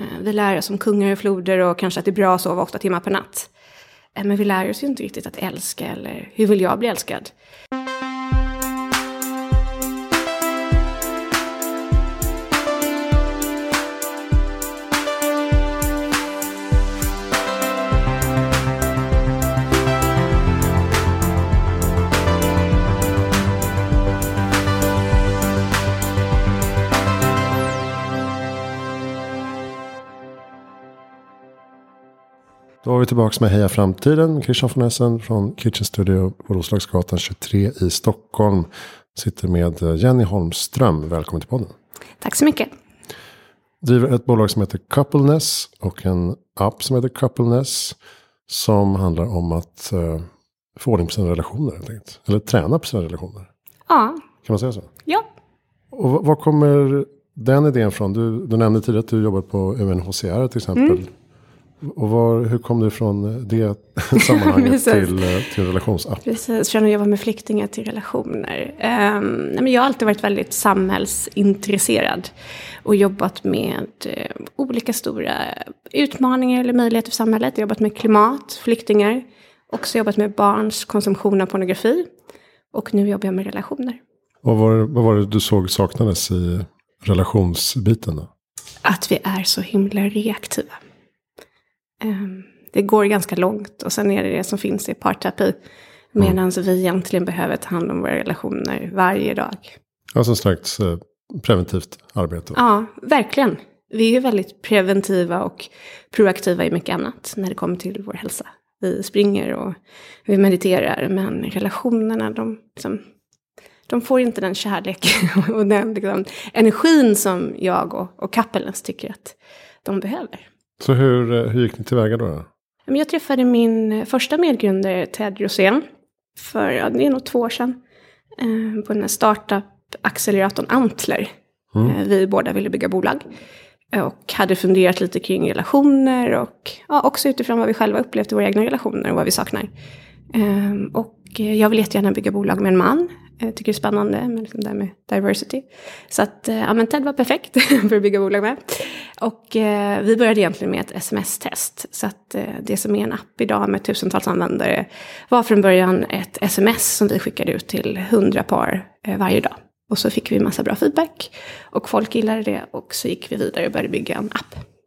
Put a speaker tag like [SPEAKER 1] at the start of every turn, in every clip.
[SPEAKER 1] Eh, vi lär oss om kungar och floder och kanske att det är bra att sova åtta timmar per natt. Eh, men vi lär oss ju inte riktigt att älska eller hur vill jag bli älskad?
[SPEAKER 2] Då är vi tillbaka med Heja Framtiden. Christian von Essen från Kitchen Studio på Roslagsgatan 23 i Stockholm. Sitter med Jenny Holmström. Välkommen till podden.
[SPEAKER 1] Tack så mycket.
[SPEAKER 2] Driver ett bolag som heter Coupleness och en app som heter Coupleness. Som handlar om att uh, få ordning på sina relationer helt enkelt. Eller träna på sina relationer.
[SPEAKER 1] Ja.
[SPEAKER 2] Kan man säga så?
[SPEAKER 1] Ja.
[SPEAKER 2] Och var kommer den idén från? Du, du nämnde tidigare att du jobbat på UNHCR till exempel. Mm. Och var, hur kom du från det sammanhanget till, eh, till relationsapp?
[SPEAKER 1] Precis, från att jobba med flyktingar till relationer. Um, jag har alltid varit väldigt samhällsintresserad. Och jobbat med uh, olika stora utmaningar eller möjligheter för samhället. Jag har jobbat med klimat, flyktingar. Också jobbat med barns konsumtion av pornografi. Och nu jobbar jag med relationer.
[SPEAKER 2] Vad var, vad var det du såg saknades i relationsbiten då?
[SPEAKER 1] Att vi är så himla reaktiva. Ehm, det går ganska långt och sen är det det som finns i parterapi. Medan mm. vi egentligen behöver ta hand om våra relationer varje dag.
[SPEAKER 2] Alltså slags eh, preventivt arbete.
[SPEAKER 1] Ja, verkligen. Vi är ju väldigt preventiva och proaktiva i mycket annat när det kommer till vår hälsa. Vi springer och vi mediterar, men relationerna, de, liksom, de får inte den kärlek och den liksom, energin som jag och, och Kappelens tycker att de behöver.
[SPEAKER 2] Så hur, eh, hur gick ni tillväga då?
[SPEAKER 1] Jag träffade min första medgrundare Ted Rosén för, ja, det är nog två år sedan. Eh, på den här startup-acceleratorn Antler. Mm. Eh, vi båda ville bygga bolag. Och hade funderat lite kring relationer och ja, också utifrån vad vi själva upplevt i våra egna relationer och vad vi saknar. och jag vill jättegärna bygga bolag med en man. Jag tycker det är spännande med liksom det här med diversity. Så att, eh, ja men Ted var perfekt för att bygga bolag med. Och eh, vi började egentligen med ett sms-test. Så att eh, det som är en app idag med tusentals användare var från början ett sms som vi skickade ut till hundra par eh, varje dag. Och så fick vi massa bra feedback. Och folk gillade det och så gick vi vidare och började bygga en app.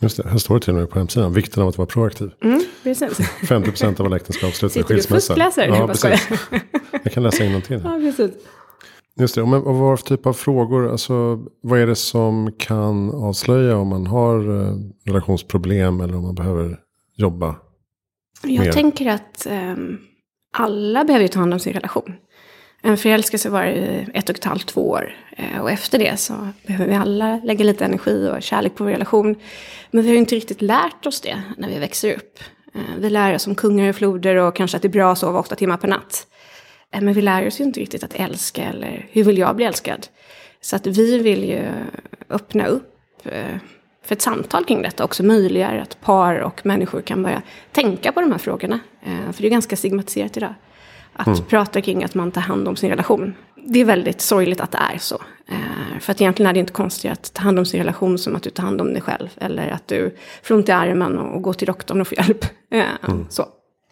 [SPEAKER 2] Just det, här står det till och med på hemsidan. Vikten av att vara proaktiv.
[SPEAKER 1] Mm, precis.
[SPEAKER 2] 50% av alla äktenskap slutar
[SPEAKER 1] med skilsmässa. Sitter du och
[SPEAKER 2] Ja, precis. Jag kan läsa innantill.
[SPEAKER 1] Ja, precis.
[SPEAKER 2] Just det, och vad för typ av frågor, alltså vad är det som kan avslöja om man har eh, relationsproblem eller om man behöver jobba?
[SPEAKER 1] Jag mer? tänker att um, alla behöver ta hand om sin relation. En förälskelse var i ett och ett halvt, två år. Eh, och efter det så behöver vi alla lägga lite energi och kärlek på vår relation. Men vi har ju inte riktigt lärt oss det när vi växer upp. Eh, vi lär oss om kungar och floder och kanske att det är bra att sova åtta timmar per natt. Eh, men vi lär oss ju inte riktigt att älska eller hur vill jag bli älskad? Så att vi vill ju öppna upp för ett samtal kring detta också möjliggör att par och människor kan börja tänka på de här frågorna. För det är ganska stigmatiserat idag. Att mm. prata kring att man tar hand om sin relation. Det är väldigt sorgligt att det är så. För att egentligen är det inte konstigt att ta hand om sin relation som att du tar hand om dig själv. Eller att du får ont i armen och går till doktorn och får hjälp. Mm. Så.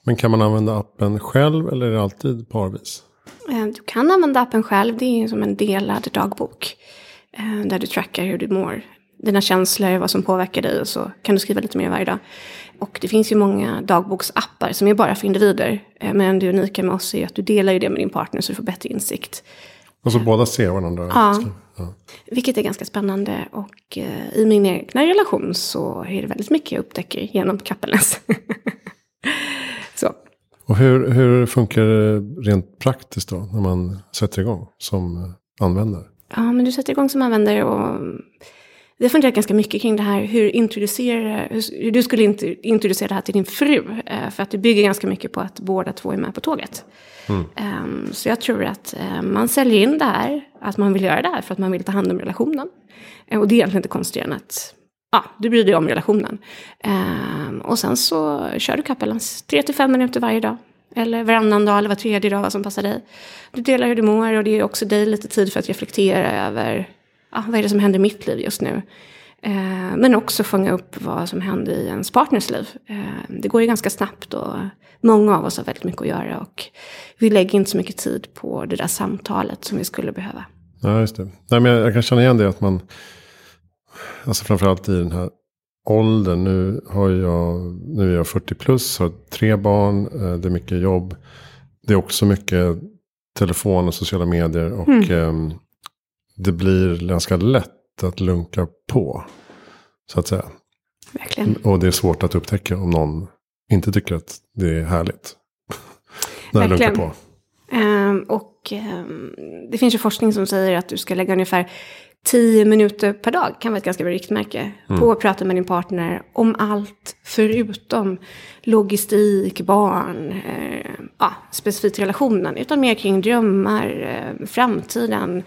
[SPEAKER 2] Men kan man använda appen själv eller är det alltid parvis?
[SPEAKER 1] Eh, du kan använda appen själv. Det är som en delad dagbok. Eh, där du trackar hur du mår. Dina känslor, vad som påverkar dig och så kan du skriva lite mer varje dag. Och det finns ju många dagboksappar som är bara för individer. Eh, men det unika med oss är att du delar ju det med din partner så du får bättre insikt.
[SPEAKER 2] Och så båda ser varandra?
[SPEAKER 1] Ja. ja. Vilket är ganska spännande. Och i min egna relation så är det väldigt mycket jag upptäcker genom Kappelnäs. Så.
[SPEAKER 2] Och hur, hur funkar det rent praktiskt då när man sätter igång som användare?
[SPEAKER 1] Ja, men du sätter igång som användare och vi har funderat ganska mycket kring det här hur, introducera, hur du skulle introducera det här till din fru. Eh, för att det bygger ganska mycket på att båda två är med på tåget. Mm. Ehm, så jag tror att eh, man säljer in det här, att man vill göra det här för att man vill ta hand om relationen. Eh, och det är egentligen inte konstigare än att ja, du bryr dig om relationen. Um, och sen så kör du kappelans 3 till 5 minuter varje dag. Eller varannan dag eller var tredje dag vad som passar dig. Du delar hur du mår och det ger också dig lite tid för att reflektera över ja, vad är det som händer i mitt liv just nu. Eh, men också fånga upp vad som händer i ens partners liv. Eh, det går ju ganska snabbt och många av oss har väldigt mycket att göra. Och vi lägger inte så mycket tid på det där samtalet som vi skulle behöva.
[SPEAKER 2] Ja, just det. Nej, men jag, kan känna igen det att man, alltså framförallt i den här åldern. Nu, har jag, nu är jag 40 plus, har tre barn, eh, det är mycket jobb. Det är också mycket telefon och sociala medier. Och mm. Det blir ganska lätt att lunka på. Så att säga.
[SPEAKER 1] Verkligen.
[SPEAKER 2] Och det är svårt att upptäcka om någon inte tycker att det är härligt. när Verkligen. det lunkar på.
[SPEAKER 1] Um, och um, det finns ju forskning som säger att du ska lägga ungefär tio minuter per dag kan vara ett ganska bra riktmärke. Mm. På att prata med din partner om allt förutom logistik, barn, eh, ja, specifikt relationen. Utan mer kring drömmar, eh, framtiden,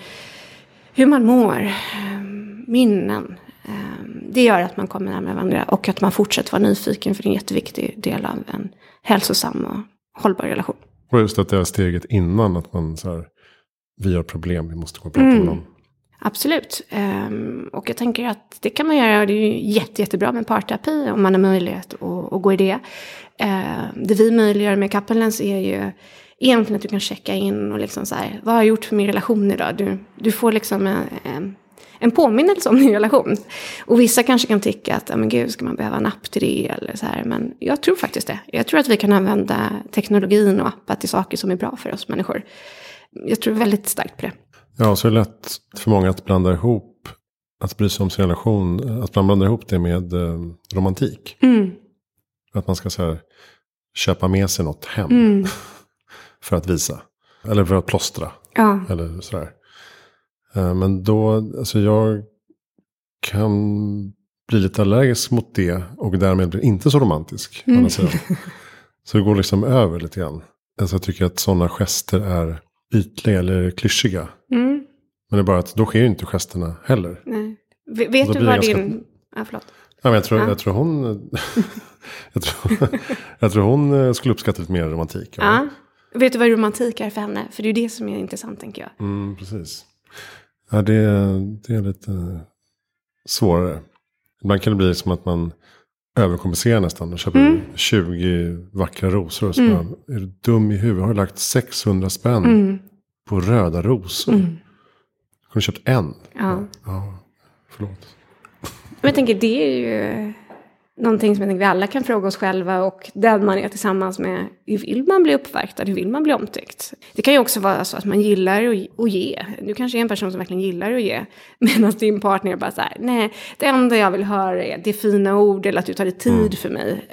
[SPEAKER 1] hur man mår, eh, minnen. Eh, det gör att man kommer närmare varandra och att man fortsätter vara nyfiken för det är en jätteviktig del av en hälsosam och hållbar relation.
[SPEAKER 2] Och just att det är steget innan att man så här, vi har problem, vi måste gå och prata mm. med någon.
[SPEAKER 1] Absolut. Um, och jag tänker att det kan man göra. Det är ju jätte, jättebra med parterapi om man har möjlighet att, att gå i det. Uh, det vi möjliggör med Kappelens är ju egentligen att du kan checka in och liksom så här, vad har jag gjort för min relation idag? Du, du får liksom en, en, en påminnelse om din relation. Och vissa kanske kan tycka att, men gud, ska man behöva en app till det? Eller så här. Men jag tror faktiskt det. Jag tror att vi kan använda teknologin och appar till saker som är bra för oss människor. Jag tror väldigt starkt på det.
[SPEAKER 2] Ja, så är det lätt för många att blanda ihop, att bry sig om sin relation, att man blandar ihop det med eh, romantik.
[SPEAKER 1] Mm.
[SPEAKER 2] Att man ska så här, köpa med sig något hem. Mm. För att visa. Eller för att plåstra.
[SPEAKER 1] Ja.
[SPEAKER 2] Eller sådär. Eh, men då, alltså jag kan bli lite allergisk mot det. Och därmed blir inte så romantisk. Mm. Så det går liksom över lite grann. Alltså jag tycker att sådana gester är ytliga eller klyschiga.
[SPEAKER 1] Mm.
[SPEAKER 2] Men det är bara att då sker inte gesterna heller.
[SPEAKER 1] Nej. Vet du vad ganska... din... Ja, förlåt.
[SPEAKER 2] Ja, men jag, tror, ja. jag tror hon... jag, tror, jag tror hon eh, skulle uppskatta lite mer romantik.
[SPEAKER 1] Ja. Vet du vad romantik är för henne? För det är ju det som är intressant tänker jag.
[SPEAKER 2] Mm, precis. Ja, det, det är lite svårare. Ibland kan det bli som att man överkompenserar nästan och köper mm. 20 vackra rosor. Och så mm. bara, är du dum i huvudet? Har du lagt 600 spänn mm. på röda rosor? Mm. Har du köpt en?
[SPEAKER 1] Ja.
[SPEAKER 2] ja. Förlåt.
[SPEAKER 1] Men jag tänker det är ju någonting som jag tänker vi alla kan fråga oss själva och den man är tillsammans med. Hur vill man bli uppvaktad? Hur vill man bli omtyckt? Det kan ju också vara så att man gillar att ge. Du kanske är en person som verkligen gillar att ge. Medan din partner bara så här, nej, det enda jag vill höra är det fina ord eller att du tar dig tid mm. för mig.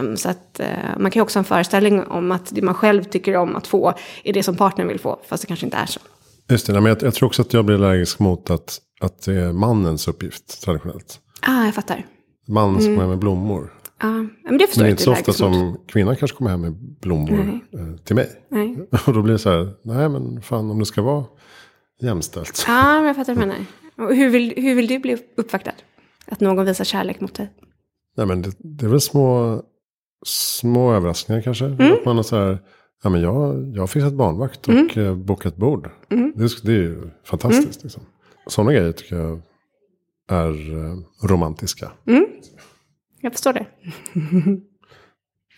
[SPEAKER 1] Um, så att uh, man kan ju också ha en föreställning om att det man själv tycker om att få är det som partnern vill få, fast det kanske inte är så.
[SPEAKER 2] Just det, men jag, jag tror också att jag blir allergisk mot att, att det är mannens uppgift traditionellt.
[SPEAKER 1] Ah, jag fattar.
[SPEAKER 2] Man som mm. kommer hem med blommor.
[SPEAKER 1] Ja, men det förstår
[SPEAKER 2] men det är inte så ofta som kvinnan kanske kommer hem med blommor nej. Eh, till mig.
[SPEAKER 1] Nej.
[SPEAKER 2] Och då blir det så här, nej men fan om det ska vara jämställt.
[SPEAKER 1] Ja, men jag fattar vad du menar. Och hur vill, hur vill du bli uppvaktad? Att någon visar kärlek mot dig?
[SPEAKER 2] Nej men det, det är väl små, små överraskningar kanske. Mm. Att man har så här, ja men jag, jag har fixat barnvakt och mm. Eh, bokat bord.
[SPEAKER 1] Mm.
[SPEAKER 2] Det, det är ju fantastiskt. Mm. Liksom. Sådana grejer tycker jag är eh, romantiska.
[SPEAKER 1] Mm. Jag förstår det.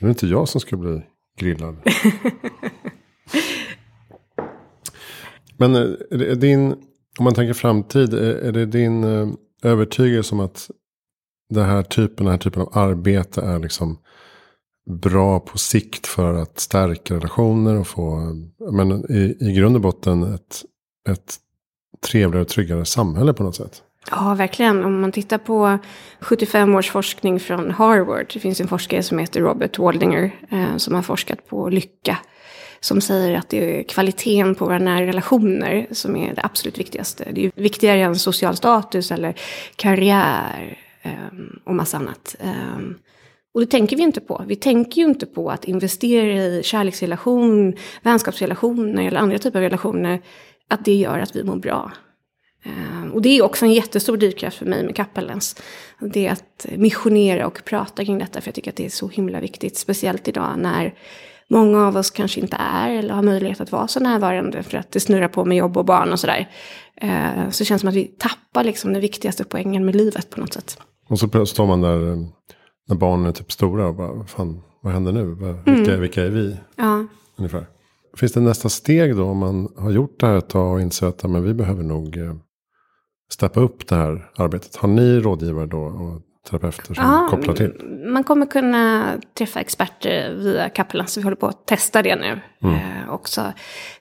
[SPEAKER 2] Det är inte jag som ska bli grillad. Men eh, är det din, om man tänker framtid, är det din eh, övertygelse om att den här typen, den här typen av arbete är liksom bra på sikt för att stärka relationer och få, men i, i grund och botten ett, ett trevligare och tryggare samhälle på något sätt?
[SPEAKER 1] Ja, verkligen. Om man tittar på 75 års forskning från Harvard. Det finns en forskare som heter Robert Waldinger eh, som har forskat på lycka. Som säger att det är kvaliteten på våra nära relationer som är det absolut viktigaste. Det är viktigare än social status eller karriär eh, och massa annat. Eh, och det tänker vi inte på. Vi tänker ju inte på att investera i kärleksrelation, vänskapsrelationer eller andra typer av relationer. Att det gör att vi mår bra. Ehm, och det är också en jättestor drivkraft för mig med Kappelens. Det är att missionera och prata kring detta, för jag tycker att det är så himla viktigt. Speciellt idag när många av oss kanske inte är eller har möjlighet att vara så närvarande för att det snurrar på med jobb och barn och sådär. Eh, så det känns som att vi tappar liksom den viktigaste poängen med livet på något sätt.
[SPEAKER 2] Och så står man där eh, när barnen är typ stora och bara, fan, vad händer nu? Vilka, mm. vilka är vi?
[SPEAKER 1] Ja.
[SPEAKER 2] Ungefär. Finns det nästa steg då om man har gjort det här ett tag och inser att men vi behöver nog eh, steppa upp det här arbetet? Har ni rådgivare då och terapeuter som ja, kopplar till?
[SPEAKER 1] Man kommer kunna träffa experter via Kappelan, så vi håller på att testa det nu. Mm. Eh, också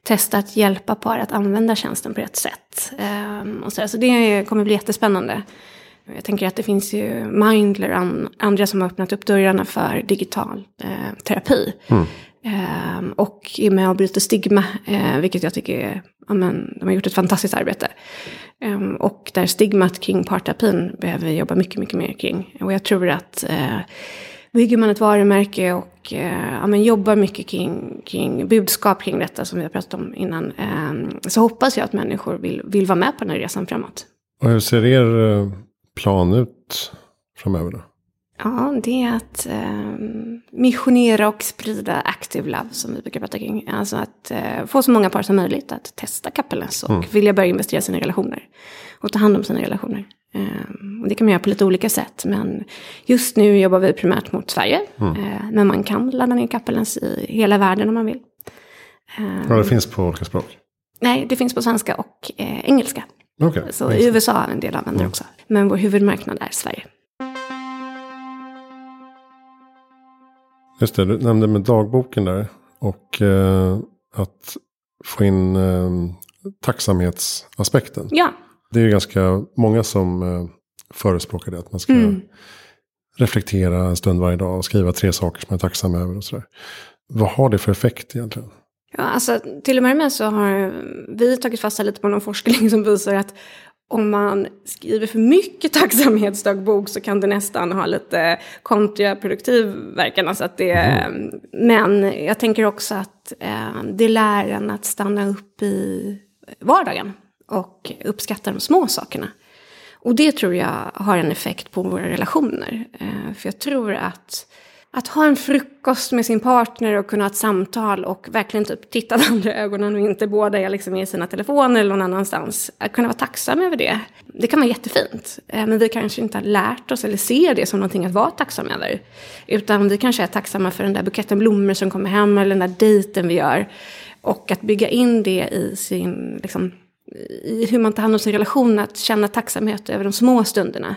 [SPEAKER 1] testa att hjälpa par att använda tjänsten på rätt sätt. Eh, och så, så det kommer bli jättespännande. Jag tänker att det finns ju Mindler och andra som har öppnat upp dörrarna för digital eh, terapi. Mm. Eh, och är med och bryter stigma, eh, vilket jag tycker är, ja, men, de har gjort ett fantastiskt arbete. Um, och där stigmat kring parterapin behöver vi jobba mycket, mycket mer kring. Och jag tror att uh, bygger man ett varumärke och uh, ja, men jobbar mycket kring, kring budskap kring detta som vi har pratat om innan. um, så hoppas jag att människor vill, vill vara med på den här resan framåt.
[SPEAKER 2] Och hur ser er eh, plan ut framöver då?
[SPEAKER 1] Ja, det är att eh, missionera och sprida active love som vi brukar prata kring. Alltså att eh, få så många par som möjligt att testa Kappelens och mm. vilja börja investera i sina relationer. Och ta hand om sina relationer. Eh, och det kan man göra på lite olika sätt. Men just nu jobbar vi primärt mot Sverige. Mm. Eh, men man kan ladda ner Kappelens i hela världen om man vill.
[SPEAKER 2] ja, det finns på olika språk?
[SPEAKER 1] Nej, det finns på svenska och eh, engelska.
[SPEAKER 2] Okay,
[SPEAKER 1] så i USA en del använder mm. också. Men vår huvudmarknad är Sverige.
[SPEAKER 2] Just det, du nämnde med dagboken där. Och eh, att få in eh, tacksamhetsaspekten.
[SPEAKER 1] Ja.
[SPEAKER 2] Det är ju ganska många som eh, förespråkar det. Att man ska mm. reflektera en stund varje dag och skriva tre saker som man är tacksam över. och sådär. Vad har det för effekt egentligen?
[SPEAKER 1] Ja, alltså, till och med så har vi tagit fasta lite på någon forskning som visar att om man skriver för mycket tacksamhetsdagbok så kan det nästan ha lite kontraproduktiv verkan. Alltså att det, mm. Men jag tänker också att eh, det lär en att stanna upp i vardagen och uppskatta de små sakerna. Och det tror jag har en effekt på våra relationer. Eh, för jag tror att att ha en frukost med sin partner och kunna ha ett samtal och verkligen typ titta varandra i ögonen och inte båda är liksom i sina telefoner eller någon annanstans. Att kunna vara tacksam över det. Det kan vara jättefint. Eh, men vi kanske inte har lärt oss eller ser det som någonting att vara tacksam över. Utan vi kanske är tacksamma för den där buketten blommor som kommer hem eller den där dejten vi gör. Och att bygga in det i sin, liksom, i hur man tar hand om sin relation, att känna tacksamhet över de små stunderna.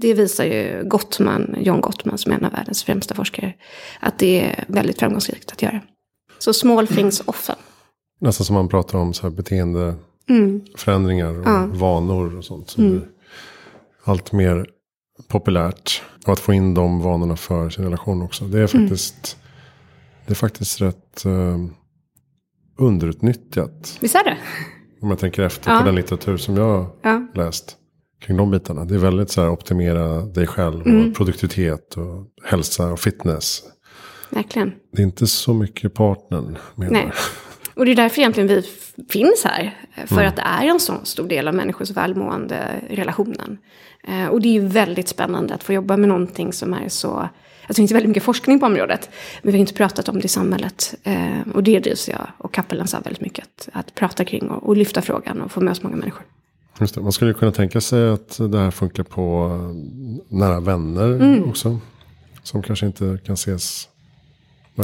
[SPEAKER 1] Det visar ju Gottman, John Gottman som är en av världens främsta forskare, att det är väldigt framgångsrikt att göra. Så small things often.
[SPEAKER 2] Nästan som man pratar om så här beteendeförändringar mm. och ja. vanor och sånt. Som mm. allt mer populärt. Och att få in de vanorna för sin relation också. Det är mm. faktiskt, mm. det är faktiskt rätt uh, underutnyttjat.
[SPEAKER 1] Visst är det?
[SPEAKER 2] Om jag tänker efter ja. på den litteratur som jag ja. läst kring de bitarna. Det är väldigt så här optimera dig själv mm. och produktivitet och hälsa och fitness.
[SPEAKER 1] Verkligen.
[SPEAKER 2] Det är inte så mycket partnern menar.
[SPEAKER 1] Nej. Och det är därför egentligen vi finns här. För mm. att det är en så stor del av människors välmående relationen. Eh, och det är ju väldigt spännande att få jobba med någonting som är så... Alltså det finns väldigt mycket forskning på området. Men vi har inte pratat om det i samhället. Eh, och det drivs jag och Kappelen sa väldigt mycket. Att, att prata kring och, och lyfta frågan och få med oss många människor.
[SPEAKER 2] Just det. Man skulle kunna tänka sig att det här funkar på nära vänner mm. också. Som kanske inte kan ses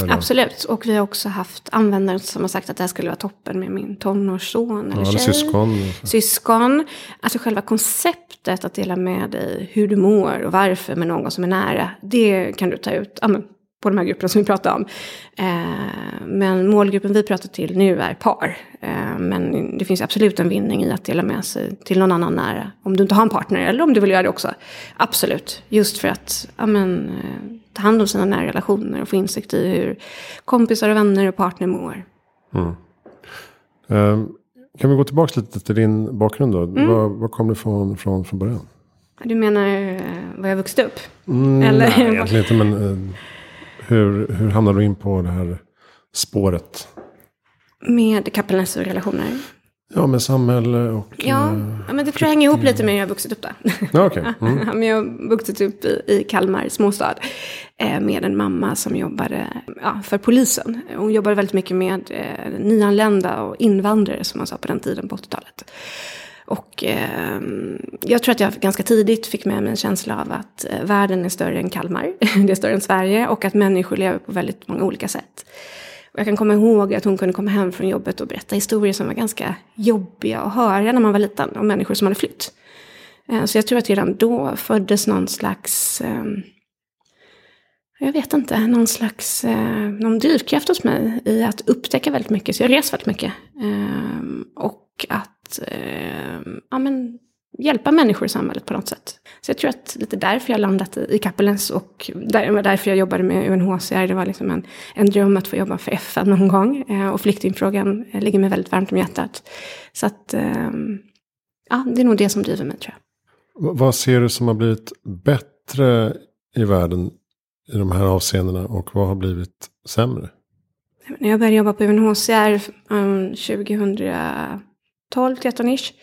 [SPEAKER 1] Absolut. Och vi har också haft användare som har sagt att det här skulle vara toppen med min tonårsson eller ja, tjej.
[SPEAKER 2] Syskon.
[SPEAKER 1] Syskon. Alltså själva konceptet att dela med dig hur du mår och varför med någon som är nära. Det kan du ta ut. Ja, på de här grupperna som vi pratade om. Eh, men målgruppen vi pratar till nu är par. Eh, men det finns absolut en vinning i att dela med sig till någon annan nära. Om du inte har en partner eller om du vill göra det också. Absolut. Just för att ja, men, eh, ta hand om sina nära relationer och få insikt i hur kompisar och vänner och partner mår.
[SPEAKER 2] Mm. Um, kan vi gå tillbaka lite till din bakgrund då? Mm. Var, var kom du från, från, från början?
[SPEAKER 1] Du menar var jag vuxit upp?
[SPEAKER 2] Mm, Eller? Nej, egentligen inte. Men, hur, hur hamnade du in på det här spåret?
[SPEAKER 1] Med och relationer?
[SPEAKER 2] Ja, med samhälle och...
[SPEAKER 1] Ja, ja men det tror jag hänger ihop lite med hur jag har vuxit upp där.
[SPEAKER 2] Ja, okay. Mm.
[SPEAKER 1] jag har vuxit upp i, i Kalmar småstad eh, med en mamma som jobbade ja, för polisen. Hon jobbade väldigt mycket med eh, nyanlända och invandrare som man sa på den tiden på 80-talet. Och eh, jag tror att jag ganska tidigt fick med mig en känsla av att eh, världen är större än Kalmar. det är större än Sverige och att människor lever på väldigt många olika sätt. Och jag kan komma ihåg att hon kunde komma hem från jobbet och berätta historier som var ganska jobbiga att höra när man var liten. Om människor som hade flytt. Eh, så jag tror att redan då föddes någon slags, eh, jag vet inte, någon slags, eh, någon drivkraft hos mig i att upptäcka väldigt mycket. Så jag reser väldigt mycket. Ehm, och att, eh, ja men, hjälpa människor i samhället på något sätt. Så jag tror att lite därför jag landat i, i Kappelens och där, därför jag jobbade med UNHCR. Det var liksom en, en dröm att få jobba för FN någon gång. Eh, och flyktingfrågan eh, ligger mig väldigt varmt om hjärtat. Så att, eh, ja, det är nog det som driver mig tror
[SPEAKER 2] jag. Vad ser du som har blivit bättre i världen i de här avseendena och vad har blivit sämre?
[SPEAKER 1] När jag började jobba på UNHCR um, 2012, 13 ish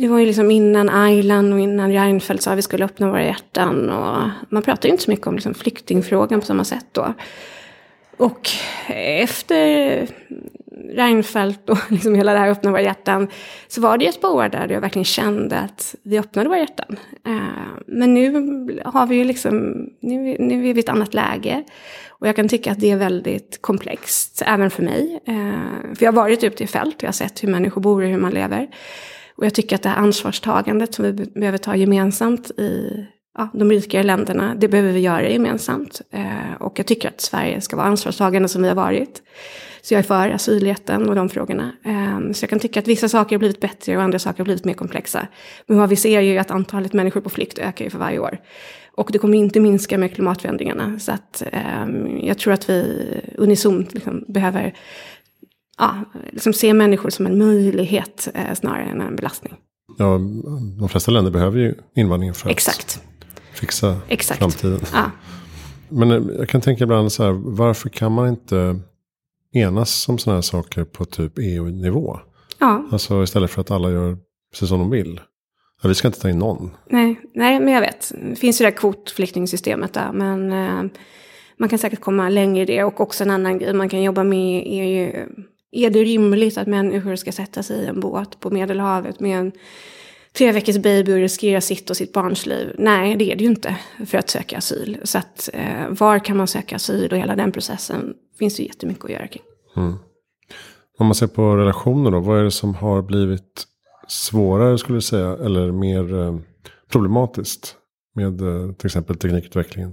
[SPEAKER 1] det var ju liksom innan Island och innan Reinfeldt sa att vi skulle öppna våra hjärtan. Och man pratade ju inte så mycket om liksom flyktingfrågan på samma sätt då. Och efter Reinfeldt och liksom hela det här öppna våra hjärtan så var det ett par år där jag verkligen kände att vi öppnade våra hjärtan. Eh, men nu har vi ju liksom, nu, nu är vi i ett annat läge. Och jag kan tycka att det är väldigt komplext, även för mig. Eh, för jag har varit ute i fält, jag har sett hur människor bor och hur man lever. Och jag tycker att det här ansvarstagandet som vi behöver ta gemensamt i ja, de rikare länderna, det behöver vi göra gemensamt. Eh, och jag tycker att Sverige ska vara ansvarstagande som vi har varit. Så jag är för asylrätten och de frågorna. Eh, så jag kan tycka att vissa saker har blivit bättre och andra saker har blivit mer komplexa. Men vad vi ser är ju att antalet människor på flykt ökar ju för varje år. Och det kommer inte minska med klimatförändringarna. Så att, eh, jag tror att vi unisont liksom behöver ja, liksom se människor som en möjlighet eh, snarare än en belastning.
[SPEAKER 2] Ja, de flesta länder behöver ju invandringen för
[SPEAKER 1] Exakt.
[SPEAKER 2] att fixa
[SPEAKER 1] Exakt.
[SPEAKER 2] framtiden.
[SPEAKER 1] Ja.
[SPEAKER 2] Men eh, jag kan tänka ibland så här, varför kan man inte enas om sådana här saker på typ EU-nivå?
[SPEAKER 1] Ja.
[SPEAKER 2] Alltså istället för att alla gör precis som de vill. Ja, vi ska inte ta in någon.
[SPEAKER 1] Nej, nej men jag vet. Det finns ju det här kvotflyktingsystemet där. Men eh, man kan säkert komma längre i det. Och också en annan grej man kan jobba med är ju är det rimligt att människor ska sätta sig i en båt på Medelhavet med en tre veckors baby och riskera sitt och sitt barns liv? Nej, det är det ju inte för att söka asyl. Så att eh, var kan man söka asyl och hela den processen finns det jättemycket att göra kring.
[SPEAKER 2] Mm. Om man ser på relationer då, vad är det som har blivit svårare skulle du säga, eller mer eh, problematiskt med eh, till exempel teknikutvecklingen?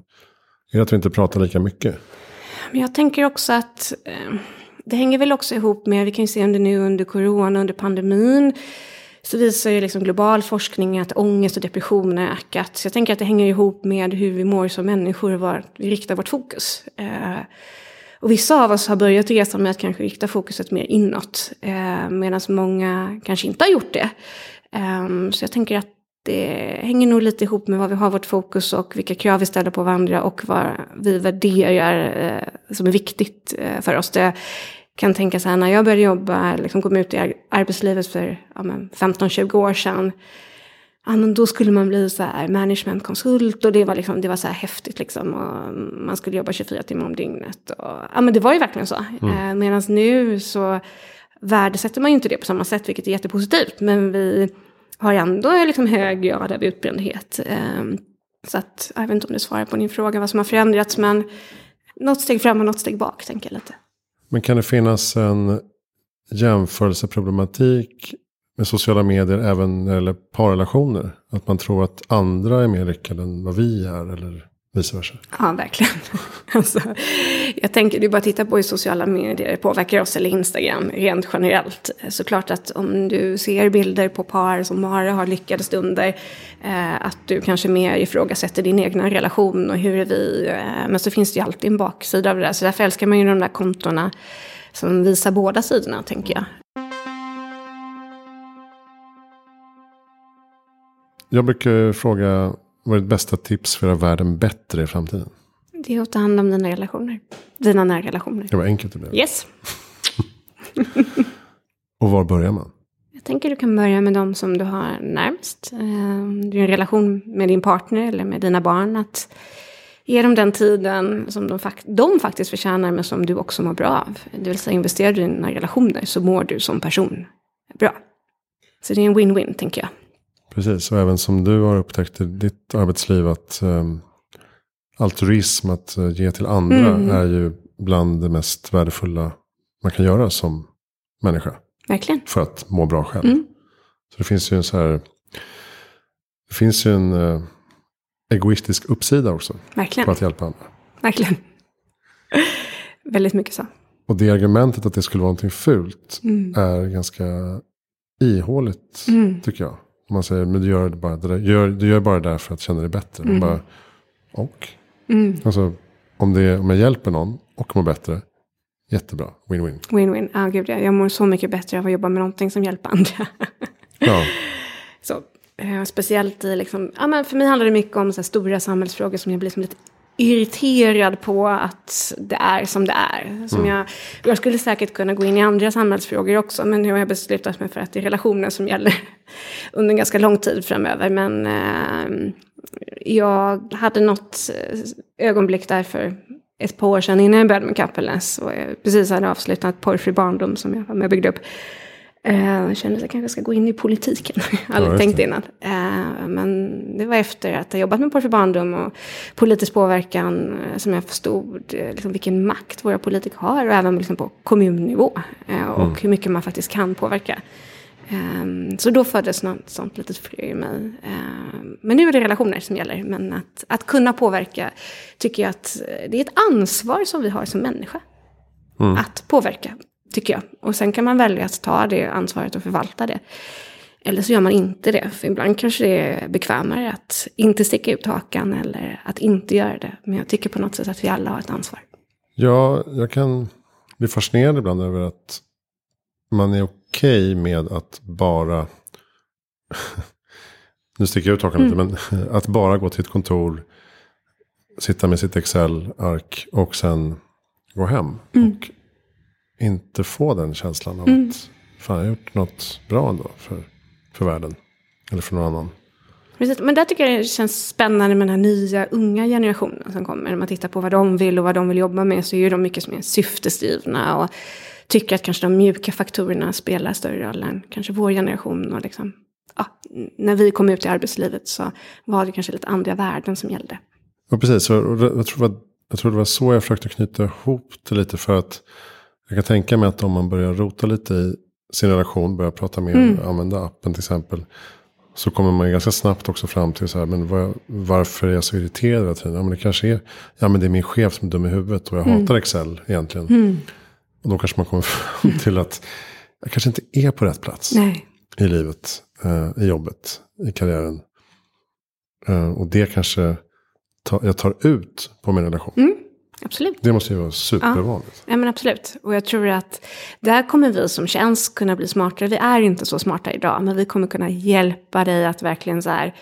[SPEAKER 2] Är det att vi inte pratar lika mycket?
[SPEAKER 1] Men jag tänker också att eh, det hänger väl också ihop med, vi kan ju se under nu under corona, under pandemin, så visar ju liksom global forskning att ångest och depression har ökat. Så jag tänker att det hänger ihop med hur vi mår som människor och var vi riktar vårt fokus. Eh, och vissa av oss har börjat resa med att kanske rikta fokuset mer inåt, eh, medan många kanske inte har gjort det. Eh, så jag tänker att det hänger nog lite ihop med vad vi har vårt fokus och vilka krav vi ställer på varandra och vad vi värderar eh, som är viktigt eh, för oss. Det kan tänka så här, när jag började jobba, liksom kom ut i arbetslivet för ja, 15-20 år sedan, ja, då skulle man bli så här managementkonsult och det var, liksom, det var så här häftigt liksom. Och man skulle jobba 24 timmar om dygnet. Och, ja, men det var ju verkligen så. Mm. Eh, Medan nu så värdesätter man ju inte det på samma sätt, vilket är jättepositivt. Men vi har ändå liksom hög grad av utbrändhet. Ehm, så att, jag vet inte om du svarar på din fråga vad som har förändrats, men något steg fram och något steg bak, tänker jag lite.
[SPEAKER 2] Men kan det finnas en jämförelseproblematik med sociala medier även när det gäller parrelationer? Att man tror att andra är mer lyckade än vad vi är, eller vice versa?
[SPEAKER 1] Ja, verkligen. Alltså, jag tänker, är bara titta på hur sociala medier påverkar oss, eller Instagram, rent generellt. Såklart att om du ser bilder på par som bara har lyckade stunder, eh, att du kanske mer ifrågasätter din egna relation och hur är vi, eh, men så finns det ju alltid en baksida av det där. Så därför älskar man ju de där kontona som visar båda sidorna, tänker jag.
[SPEAKER 2] Jag brukar fråga vad är ditt bästa tips för att göra världen bättre i framtiden?
[SPEAKER 1] Det är att ta hand om dina relationer. Dina nära relationer.
[SPEAKER 2] Det var enkelt det blev.
[SPEAKER 1] Yes.
[SPEAKER 2] Och var börjar man?
[SPEAKER 1] Jag tänker du kan börja med de som du har närmst. Eh, en relation med din partner eller med dina barn. Att ge dem den tiden som de, fakt de faktiskt förtjänar men som du också mår bra av. Det vill säga investerar du i dina relationer så mår du som person bra. Så det är en win-win tänker jag.
[SPEAKER 2] Precis, och även som du har upptäckt i ditt arbetsliv att um, altruism, att uh, ge till andra, mm. är ju bland det mest värdefulla man kan göra som människa.
[SPEAKER 1] Verkligen.
[SPEAKER 2] För att må bra själv. Mm. Så det finns ju en så här, det finns ju en uh, egoistisk uppsida också.
[SPEAKER 1] Verkligen.
[SPEAKER 2] På att hjälpa andra.
[SPEAKER 1] Verkligen. Väldigt mycket så.
[SPEAKER 2] Och det argumentet att det skulle vara någonting fult mm. är ganska ihåligt mm. tycker jag. Man säger, men du gör, det bara, det gör, du gör bara det där för att känna dig bättre. Mm. Bara, och? Mm. Alltså, om, det, om jag hjälper någon och mår bättre, jättebra. Win-win.
[SPEAKER 1] Win-win, ja ah, gud ja. Jag mår så mycket bättre av att jobba med någonting som hjälper andra. ja. Så, eh, speciellt i, liksom, ja, men för mig handlar det mycket om så här, stora samhällsfrågor som jag blir som lite irriterad på att det är som det är. Som mm. jag, jag skulle säkert kunna gå in i andra samhällsfrågor också, men nu har jag beslutat mig för att det är relationer som gäller under en ganska lång tid framöver. Men eh, jag hade något eh, ögonblick där för ett par år sedan innan jag började med Kappelnäs och jag precis hade avslutat Porrfri barndom som jag var med och byggde upp. Eh, jag kände att jag kanske ska gå in i politiken. jag Aldrig ja, tänkt innan. Eh, men det var efter att ha jobbat med Porr barndom och politisk påverkan eh, som jag förstod liksom, vilken makt våra politiker har. Och även liksom, på kommunnivå. Och mm. hur mycket man faktiskt kan påverka. Um, så då föddes något sånt litet frö i mig. Um, men nu är det relationer som gäller. Men att, att kunna påverka tycker jag att det är ett ansvar som vi har som människa. Mm. Att påverka Tycker jag. Och sen kan man välja att ta det ansvaret och förvalta det. Eller så gör man inte det. För ibland kanske det är bekvämare att inte sticka ut hakan eller att inte göra det. Men jag tycker på något sätt att vi alla har ett ansvar.
[SPEAKER 2] Ja, jag kan bli fascinerad ibland över att man är okej okay med att bara... nu sticker jag ut hakan mm. lite, men att bara gå till ett kontor, sitta med sitt Excel-ark och sen gå hem. Mm. Och inte få den känslan av mm. att fan, jag har gjort något bra ändå för, för världen. Eller för någon annan.
[SPEAKER 1] Precis, men där tycker jag det känns spännande med den här nya unga generationen som kommer. När man tittar på vad de vill och vad de vill jobba med så är de mycket mer syftesdrivna. Och tycker att kanske de mjuka faktorerna spelar större roll än kanske vår generation. Och liksom, ja, när vi kom ut i arbetslivet så var det kanske lite andra värden som gällde.
[SPEAKER 2] Ja, precis. Jag tror, jag tror det var så jag försökte knyta ihop det lite. För att jag kan tänka mig att om man börjar rota lite i sin relation, börjar prata mer, mm. använda appen till exempel. Så kommer man ganska snabbt också fram till så här, men var, varför är jag så irriterad hela tiden? Ja men det kanske är, ja men det är min chef som är dum i huvudet och jag mm. hatar Excel egentligen. Mm. Och då kanske man kommer fram till att jag kanske inte är på rätt plats.
[SPEAKER 1] Nej.
[SPEAKER 2] I livet, eh, i jobbet, i karriären. Eh, och det kanske ta, jag tar ut på min relation.
[SPEAKER 1] Mm. Absolut.
[SPEAKER 2] Det måste ju vara supervanligt.
[SPEAKER 1] Ja. ja, men absolut. Och jag tror att där kommer vi som tjänst kunna bli smartare. Vi är inte så smarta idag, men vi kommer kunna hjälpa dig att verkligen så här,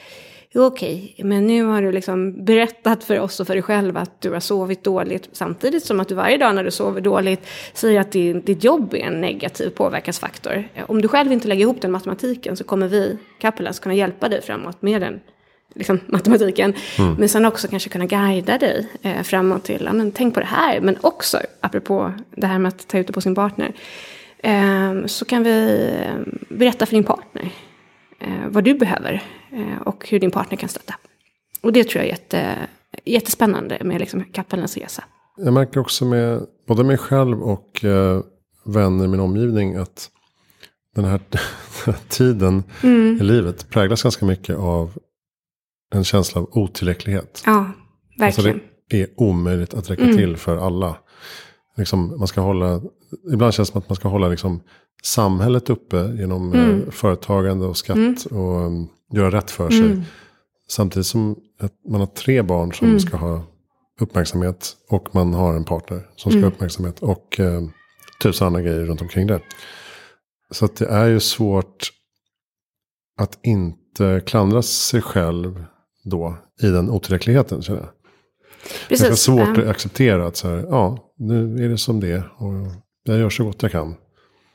[SPEAKER 1] okej, men nu har du liksom berättat för oss och för dig själv att du har sovit dåligt. Samtidigt som att du varje dag när du sover dåligt säger att din, ditt jobb är en negativ påverkansfaktor. Om du själv inte lägger ihop den matematiken så kommer vi, Kappelas, kunna hjälpa dig framåt med den liksom, matematiken. Mm. Men sen också kanske kunna guida dig eh, framåt till, ja, men tänk på det här. Men också, apropå det här med att ta ut det på sin partner. Eh, så kan vi eh, berätta för din partner eh, vad du behöver. Eh, och hur din partner kan stötta. Och det tror jag är jätte, jättespännande med liksom, kappelens resa.
[SPEAKER 2] Jag märker också med både mig själv och eh, vänner i min omgivning att den här tiden mm. i livet präglas ganska mycket av en känsla av otillräcklighet.
[SPEAKER 1] Ja, verkligen. Alltså
[SPEAKER 2] det är omöjligt att räcka mm. till för alla. Liksom, man ska hålla, ibland känns det som att man ska hålla liksom, samhället uppe genom eh, mm. företagande och skatt mm. och um, göra rätt för sig. Mm. Samtidigt som man har tre barn som mm. ska ha uppmärksamhet och man har en partner som ska ha mm. uppmärksamhet och eh, tusen andra grejer runt omkring det. Så att det är ju svårt att inte klandra sig själv då i den otillräckligheten känner jag. Precis. Det är svårt att acceptera att så här, ja, nu är det som det och jag gör så gott jag kan.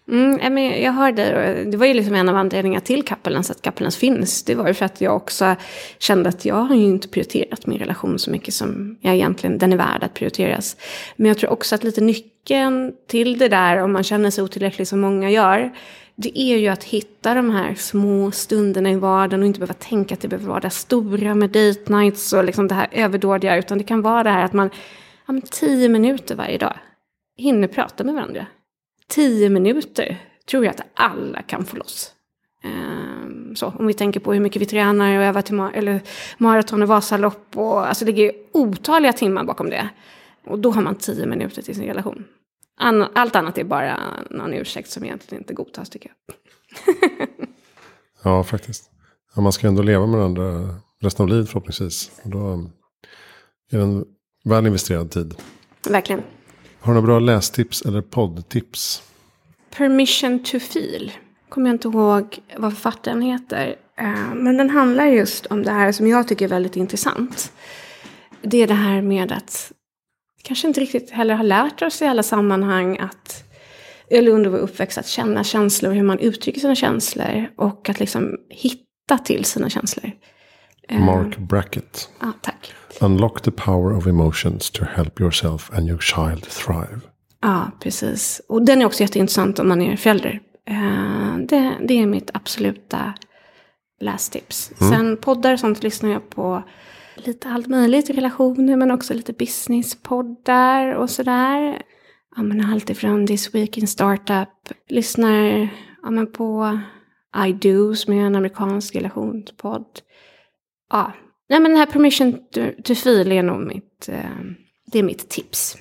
[SPEAKER 1] Mm, men jag hör dig. Det var ju liksom en av anledningarna till Kappelens, att Kappelens finns. Det var ju för att jag också kände att jag har ju inte prioriterat min relation så mycket som jag egentligen, den är värd att prioriteras. Men jag tror också att lite nyckeln till det där, om man känner sig otillräcklig som många gör, det är ju att hitta de här små stunderna i vardagen och inte behöva tänka att det behöver vara det stora med date nights och liksom det här överdådiga, utan det kan vara det här att man, ja men tio minuter varje dag, hinner prata med varandra tio minuter tror jag att alla kan få loss. Um, så, om vi tänker på hur mycket vi tränar och övar till ma eller maraton och Vasalopp. Och, alltså det ligger otaliga timmar bakom det. Och då har man tio minuter till sin relation. An allt annat är bara någon ursäkt som egentligen inte godtas tycker jag.
[SPEAKER 2] ja, faktiskt. Ja, man ska ändå leva med varandra resten av livet förhoppningsvis. Och då är det en väl investerad tid.
[SPEAKER 1] Verkligen.
[SPEAKER 2] Har du några bra lästips eller poddtips?
[SPEAKER 1] Permission to feel. Kommer jag inte ihåg vad författaren heter. Eh, men den handlar just om det här som jag tycker är väldigt intressant. Det är det här med att kanske inte riktigt heller har lärt oss i alla sammanhang att eller under vår uppväxt att känna känslor, hur man uttrycker sina känslor och att liksom hitta till sina känslor.
[SPEAKER 2] Mark Brackett.
[SPEAKER 1] Ja, tack.
[SPEAKER 2] Unlock the power of emotions to help yourself and your child thrive.
[SPEAKER 1] Ja, precis. Och den är också jätteintressant om man är förälder. Uh, det, det, är mitt absoluta lästips. Mm. Sen poddar och sånt lyssnar jag på lite allt möjligt, relationer men också lite businesspoddar och sådär. Ja, men allt ifrån This Week in Startup, lyssnar ja, men på I Do som är en amerikansk relationspodd ja, Nej, men den här permission to, to feel är nog mitt, eh, det är mitt tips.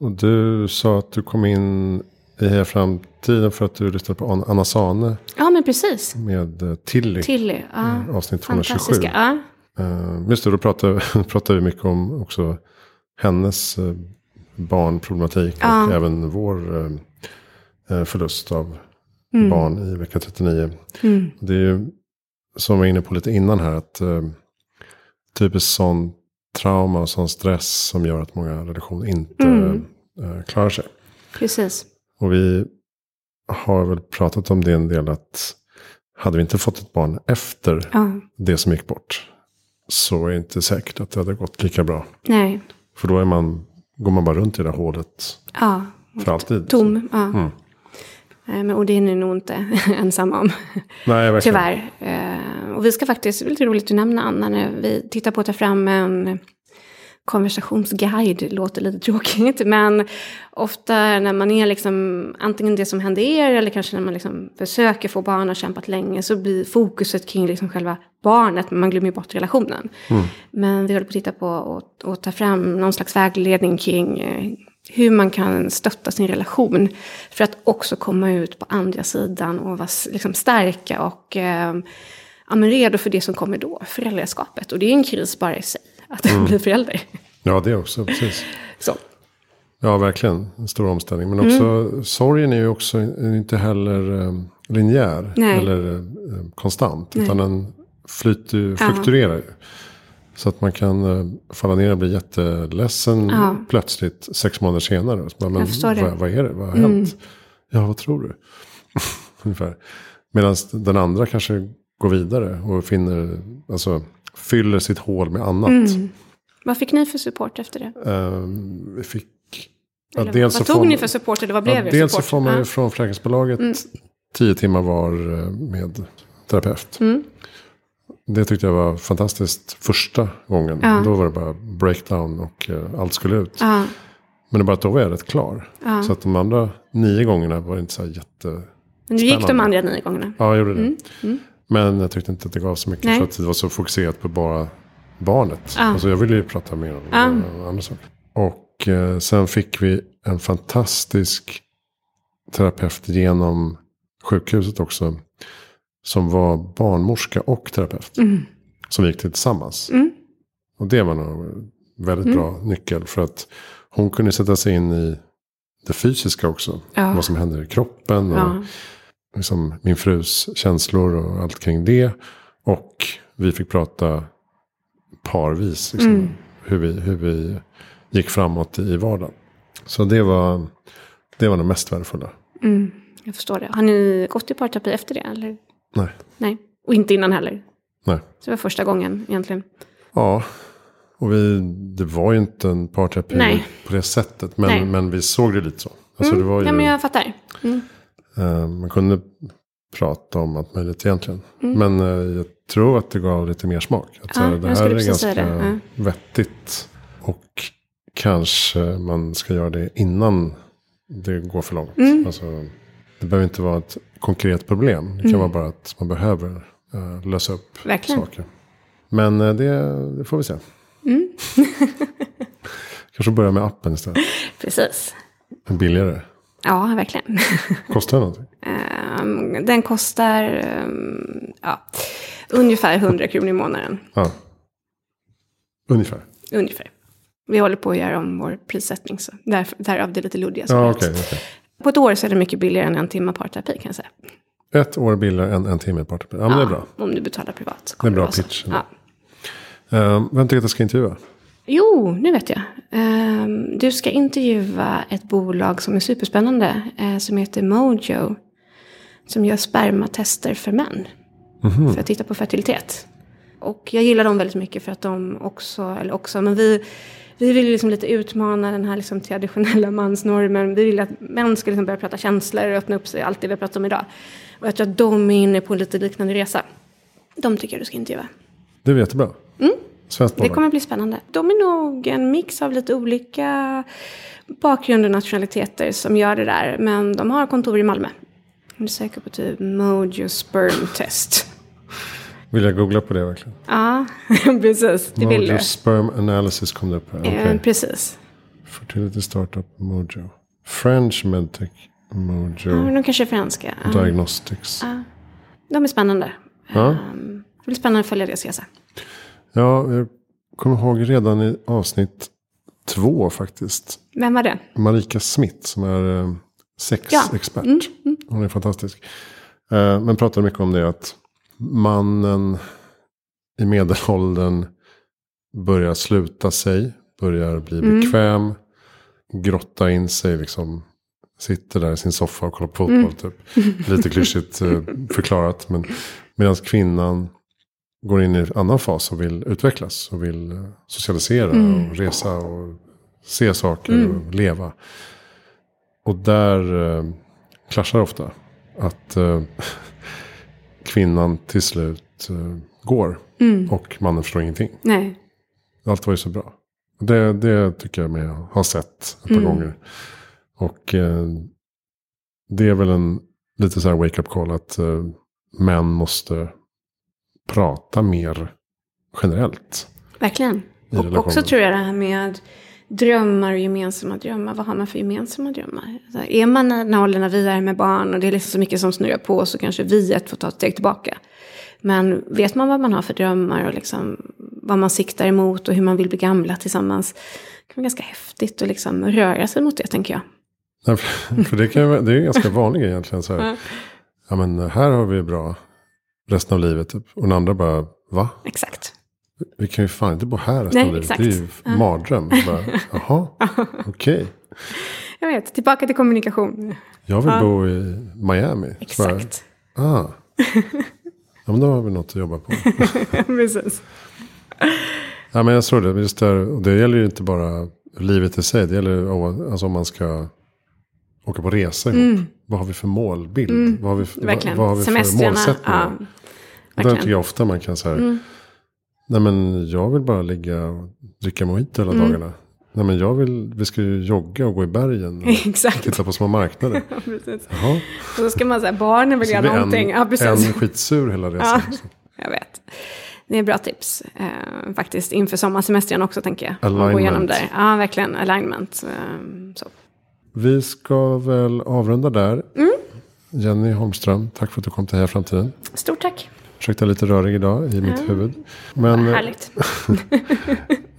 [SPEAKER 2] Och du sa att du kom in i här framtiden för att du lyssnade på Anna Sane.
[SPEAKER 1] Ja, men precis.
[SPEAKER 2] Med uh, Tilly.
[SPEAKER 1] Tilly, ja.
[SPEAKER 2] Uh, avsnitt 227. Ja. Uh, just det, då pratade, pratade vi mycket om också hennes uh, barnproblematik. Ja. Och även vår förlust av mm. barn i vecka 39. Mm. Det är ju som vi var inne på lite innan här. att Typiskt sån trauma och sån stress som gör att många relationer inte mm. klarar sig.
[SPEAKER 1] Precis.
[SPEAKER 2] Och vi har väl pratat om det en del att hade vi inte fått ett barn efter ja. det som gick bort. Så är det inte säkert att det hade gått lika bra.
[SPEAKER 1] Nej.
[SPEAKER 2] För då är man, går man bara runt i det där hålet.
[SPEAKER 1] Ja.
[SPEAKER 2] För alltid.
[SPEAKER 1] Tom. Ja. Mm. Men, och det är ni nog inte ensam om.
[SPEAKER 2] Nej, verkligen.
[SPEAKER 1] Tyvärr. Eh, och vi ska faktiskt, det är lite roligt att nämna Anna, när vi tittar på att ta fram en konversationsguide, låter lite tråkigt, men ofta när man är liksom, antingen det som händer er eller kanske när man liksom försöker få barn och kämpat länge så blir fokuset kring liksom själva barnet, men man glömmer bort relationen. Mm. Men vi håller på att titta på och, och ta fram någon slags vägledning kring eh, hur man kan stötta sin relation. För att också komma ut på andra sidan och vara liksom starka och eh, ja, men redo för det som kommer då, föräldraskapet. Och det är en kris bara i sig, att mm. bli förälder.
[SPEAKER 2] Ja, det också, precis.
[SPEAKER 1] Så.
[SPEAKER 2] Ja, verkligen. En stor omställning. Men också mm. sorgen är ju också inte heller eh, linjär Nej. eller eh, konstant. Nej. Utan den flyter, fluktuerar ju. Så att man kan uh, falla ner och bli jätteledsen ja. plötsligt sex månader senare. Så bara, men vad, vad, är det? Vad har mm. hänt? Ja, vad tror du? Ungefär. Medan den andra kanske går vidare och finner, alltså, fyller sitt hål med annat. Mm.
[SPEAKER 1] Vad fick ni för support efter det?
[SPEAKER 2] Uh, vi fick...
[SPEAKER 1] Ja, dels vad tog får, ni för support eller vad blev ja,
[SPEAKER 2] er Dels support? så får man ju från försäkringsbolaget mm. tio timmar var eh, med terapeut. Mm. Det tyckte jag var fantastiskt första gången. Ja. Då var det bara breakdown och uh, allt skulle ut. Ja. Men det bara då var jag rätt klar. Så att de andra nio gångerna var inte så jätte...
[SPEAKER 1] Men du gick de andra nio gångerna?
[SPEAKER 2] Ja, jag gjorde det. Mm. Men jag tyckte inte att det gav så mycket. Nej. För att det var så fokuserat på bara barnet. Ja. Alltså jag ville ju prata mer om ja. andra saker. Och eh, sen fick vi en fantastisk terapeut genom sjukhuset också. Som var barnmorska och terapeut. Mm. Som vi gick till tillsammans. Mm. Och det var nog väldigt mm. bra nyckel. För att hon kunde sätta sig in i det fysiska också. Ja. Vad som händer i kroppen. Och ja. Liksom min frus känslor och allt kring det. Och vi fick prata parvis. Liksom, mm. hur, vi, hur vi gick framåt i vardagen. Så det var det, var det mest värdefulla.
[SPEAKER 1] Mm. jag förstår det. Har ni gått i parterapi efter det? Eller?
[SPEAKER 2] Nej.
[SPEAKER 1] Nej. Och inte innan heller?
[SPEAKER 2] Nej.
[SPEAKER 1] Så det var första gången egentligen?
[SPEAKER 2] Ja. Och vi, det var ju inte en parterapi Nej. på det sättet. Men, men vi såg det lite så. Alltså
[SPEAKER 1] mm.
[SPEAKER 2] det var ju,
[SPEAKER 1] ja, men jag fattar. Mm.
[SPEAKER 2] Eh, man kunde prata om allt möjligt egentligen. Mm. Men eh, jag tror att det gav lite mer smak. Att, ja, här, det här är ganska ja. vettigt. Och kanske man ska göra det innan det går för långt. Mm. Alltså, det behöver inte vara ett konkret problem. Det kan mm. vara bara att man behöver uh, lösa upp Verkligen. saker. Men uh, det, det, får vi se. Mm. Kanske börja med appen istället.
[SPEAKER 1] Precis.
[SPEAKER 2] Billigare.
[SPEAKER 1] Ja, verkligen.
[SPEAKER 2] Kostar den någonting?
[SPEAKER 1] Um, den kostar um, ja, ungefär 100 kronor i månaden.
[SPEAKER 2] Ja. Ungefär?
[SPEAKER 1] Ungefär. Vi håller på att göra om vår prissättning, så där, därav det lite luddiga
[SPEAKER 2] ja, okay, okay.
[SPEAKER 1] På ett år så är det mycket billigare än en timme parterapi kan jag säga.
[SPEAKER 2] Ett år billigare än en timme parterapi? Ja, men det är bra.
[SPEAKER 1] Om du betalar privat.
[SPEAKER 2] Det är bra pitch. Ja. Uh, vem tycker att jag ska intervjua?
[SPEAKER 1] Jo, nu vet jag. Uh, du ska intervjua ett bolag som är superspännande. Uh, som heter Mojo. Som gör spermatester för män. Mm. För att titta på fertilitet. Och jag gillar dem väldigt mycket för att de också, eller också, men vi, vi vill liksom lite utmana den här liksom traditionella mansnormen. Vi vill att män ska liksom börja prata känslor och öppna upp sig, allt det vi har pratat om idag. Och jag tror att de är inne på en lite liknande resa. De tycker jag du ska intervjua.
[SPEAKER 2] Det är jättebra.
[SPEAKER 1] Mm. Det kommer bli spännande. De är nog en mix av lite olika bakgrunder och nationaliteter som gör det där. Men de har kontor i Malmö. Du söker på typ Mojo Sperm Test.
[SPEAKER 2] Vill jag googla på det verkligen?
[SPEAKER 1] Ja, precis. Det
[SPEAKER 2] du. sperm analysis kom det upp här.
[SPEAKER 1] Okay. Eh, precis.
[SPEAKER 2] Fertility startup Mojo. French medtech Mojo. Ja,
[SPEAKER 1] de kanske är franska.
[SPEAKER 2] Diagnostics.
[SPEAKER 1] Ja. De är spännande. Ja. Um, det blir spännande att följa deras resa.
[SPEAKER 2] Ja, jag kommer ihåg redan i avsnitt två faktiskt.
[SPEAKER 1] Vem var det?
[SPEAKER 2] Marika Smith som är eh, sexexpert. Ja. Mm, mm. Hon är fantastisk. Eh, men pratade mycket om det att mannen i medelåldern börjar sluta sig. Börjar bli mm. bekväm. Grotta in sig liksom. Sitter där i sin soffa och kollar på fotboll mm. typ. Lite klyschigt eh, förklarat. Men medan kvinnan går in i en annan fas och vill utvecklas. Och vill eh, socialisera mm. och resa och se saker mm. och leva. Och där eh, klaschar ofta. Att eh, kvinnan till slut uh, går. Mm. Och mannen förstår ingenting.
[SPEAKER 1] Nej.
[SPEAKER 2] Allt var ju så bra. Det, det tycker jag mig ha sett ett par mm. gånger. Och uh, det är väl en lite så här wake-up call att uh, män måste prata mer generellt.
[SPEAKER 1] Verkligen. Och också tror jag det här med drömmar och gemensamma drömmar. Vad har man för gemensamma drömmar? Alltså, är man den åldern när vi är med barn och det är liksom så mycket som snurrar på så kanske vi ett får ta ett steg tillbaka. Men vet man vad man har för drömmar och liksom vad man siktar emot och hur man vill bli gamla tillsammans. Det kan vara ganska häftigt att liksom röra sig mot det tänker jag.
[SPEAKER 2] Ja, för det, kan, det är ganska vanligt egentligen. Så här. Ja men här har vi bra resten av livet. Typ. Och den andra bara, va?
[SPEAKER 1] Exakt.
[SPEAKER 2] Vi kan ju fan inte bo här resten av livet. Det är ju ja. mardröm. Bara, Jaha, okej. Okay.
[SPEAKER 1] Jag vet, tillbaka till kommunikation.
[SPEAKER 2] Jag vill ja. bo i Miami.
[SPEAKER 1] Exakt.
[SPEAKER 2] Bara, ah. Ja, men då har vi något att jobba på.
[SPEAKER 1] Precis.
[SPEAKER 2] Ja, men jag tror det. Just där, det gäller ju inte bara livet i sig. Det gäller alltså om man ska åka på resa ihop. Mm. Vad har vi för målbild? Mm. Vad har vi, för, vad, vad har vi för målsättningar? Ja, där tycker jag ofta man kan säga. Mm. Nej men jag vill bara ligga och dricka mojito hela mm. dagarna. Nej men jag vill, vi ska ju jogga och gå i bergen. Och titta på små marknader.
[SPEAKER 1] ja, precis. Jaha. Och så ska man säga, barnen vill göra någonting.
[SPEAKER 2] En,
[SPEAKER 1] ja, precis.
[SPEAKER 2] en skitsur hela resan.
[SPEAKER 1] Ja, jag vet. Det är bra tips. Eh, faktiskt inför sommarsemestern också tänker jag.
[SPEAKER 2] Alignment. Gå igenom
[SPEAKER 1] där. Ja, verkligen. Alignment. Eh, så.
[SPEAKER 2] Vi ska väl avrunda där. Mm. Jenny Holmström, tack för att du kom till Heja Framtiden.
[SPEAKER 1] Stort tack.
[SPEAKER 2] Försökte lite rörig idag i mitt mm. huvud. Men,
[SPEAKER 1] Vad härligt.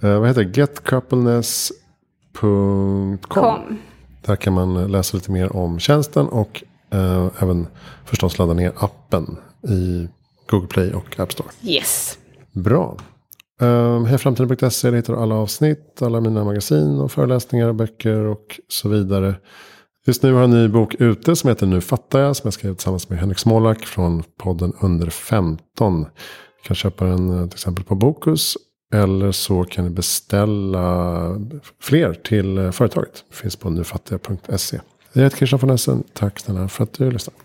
[SPEAKER 2] eh, vad heter? Getcoupleness.com. Där kan man läsa lite mer om tjänsten och eh, även förstås ladda ner appen i Google Play och App Store.
[SPEAKER 1] Yes.
[SPEAKER 2] Bra. Ehm, um, Hejaframtiden.se hittar du alla avsnitt, alla mina magasin och föreläsningar och böcker och så vidare. Just nu har jag en ny bok ute som heter Nu fattar jag. Som jag skrev tillsammans med Henrik Smålak från podden Under 15. Du kan köpa den eh, till exempel på Bokus. Eller så kan du beställa fler till eh, företaget. Det finns på nufattiga.se. Jag heter Christian von Essen. Tack snälla för att du lyssnade.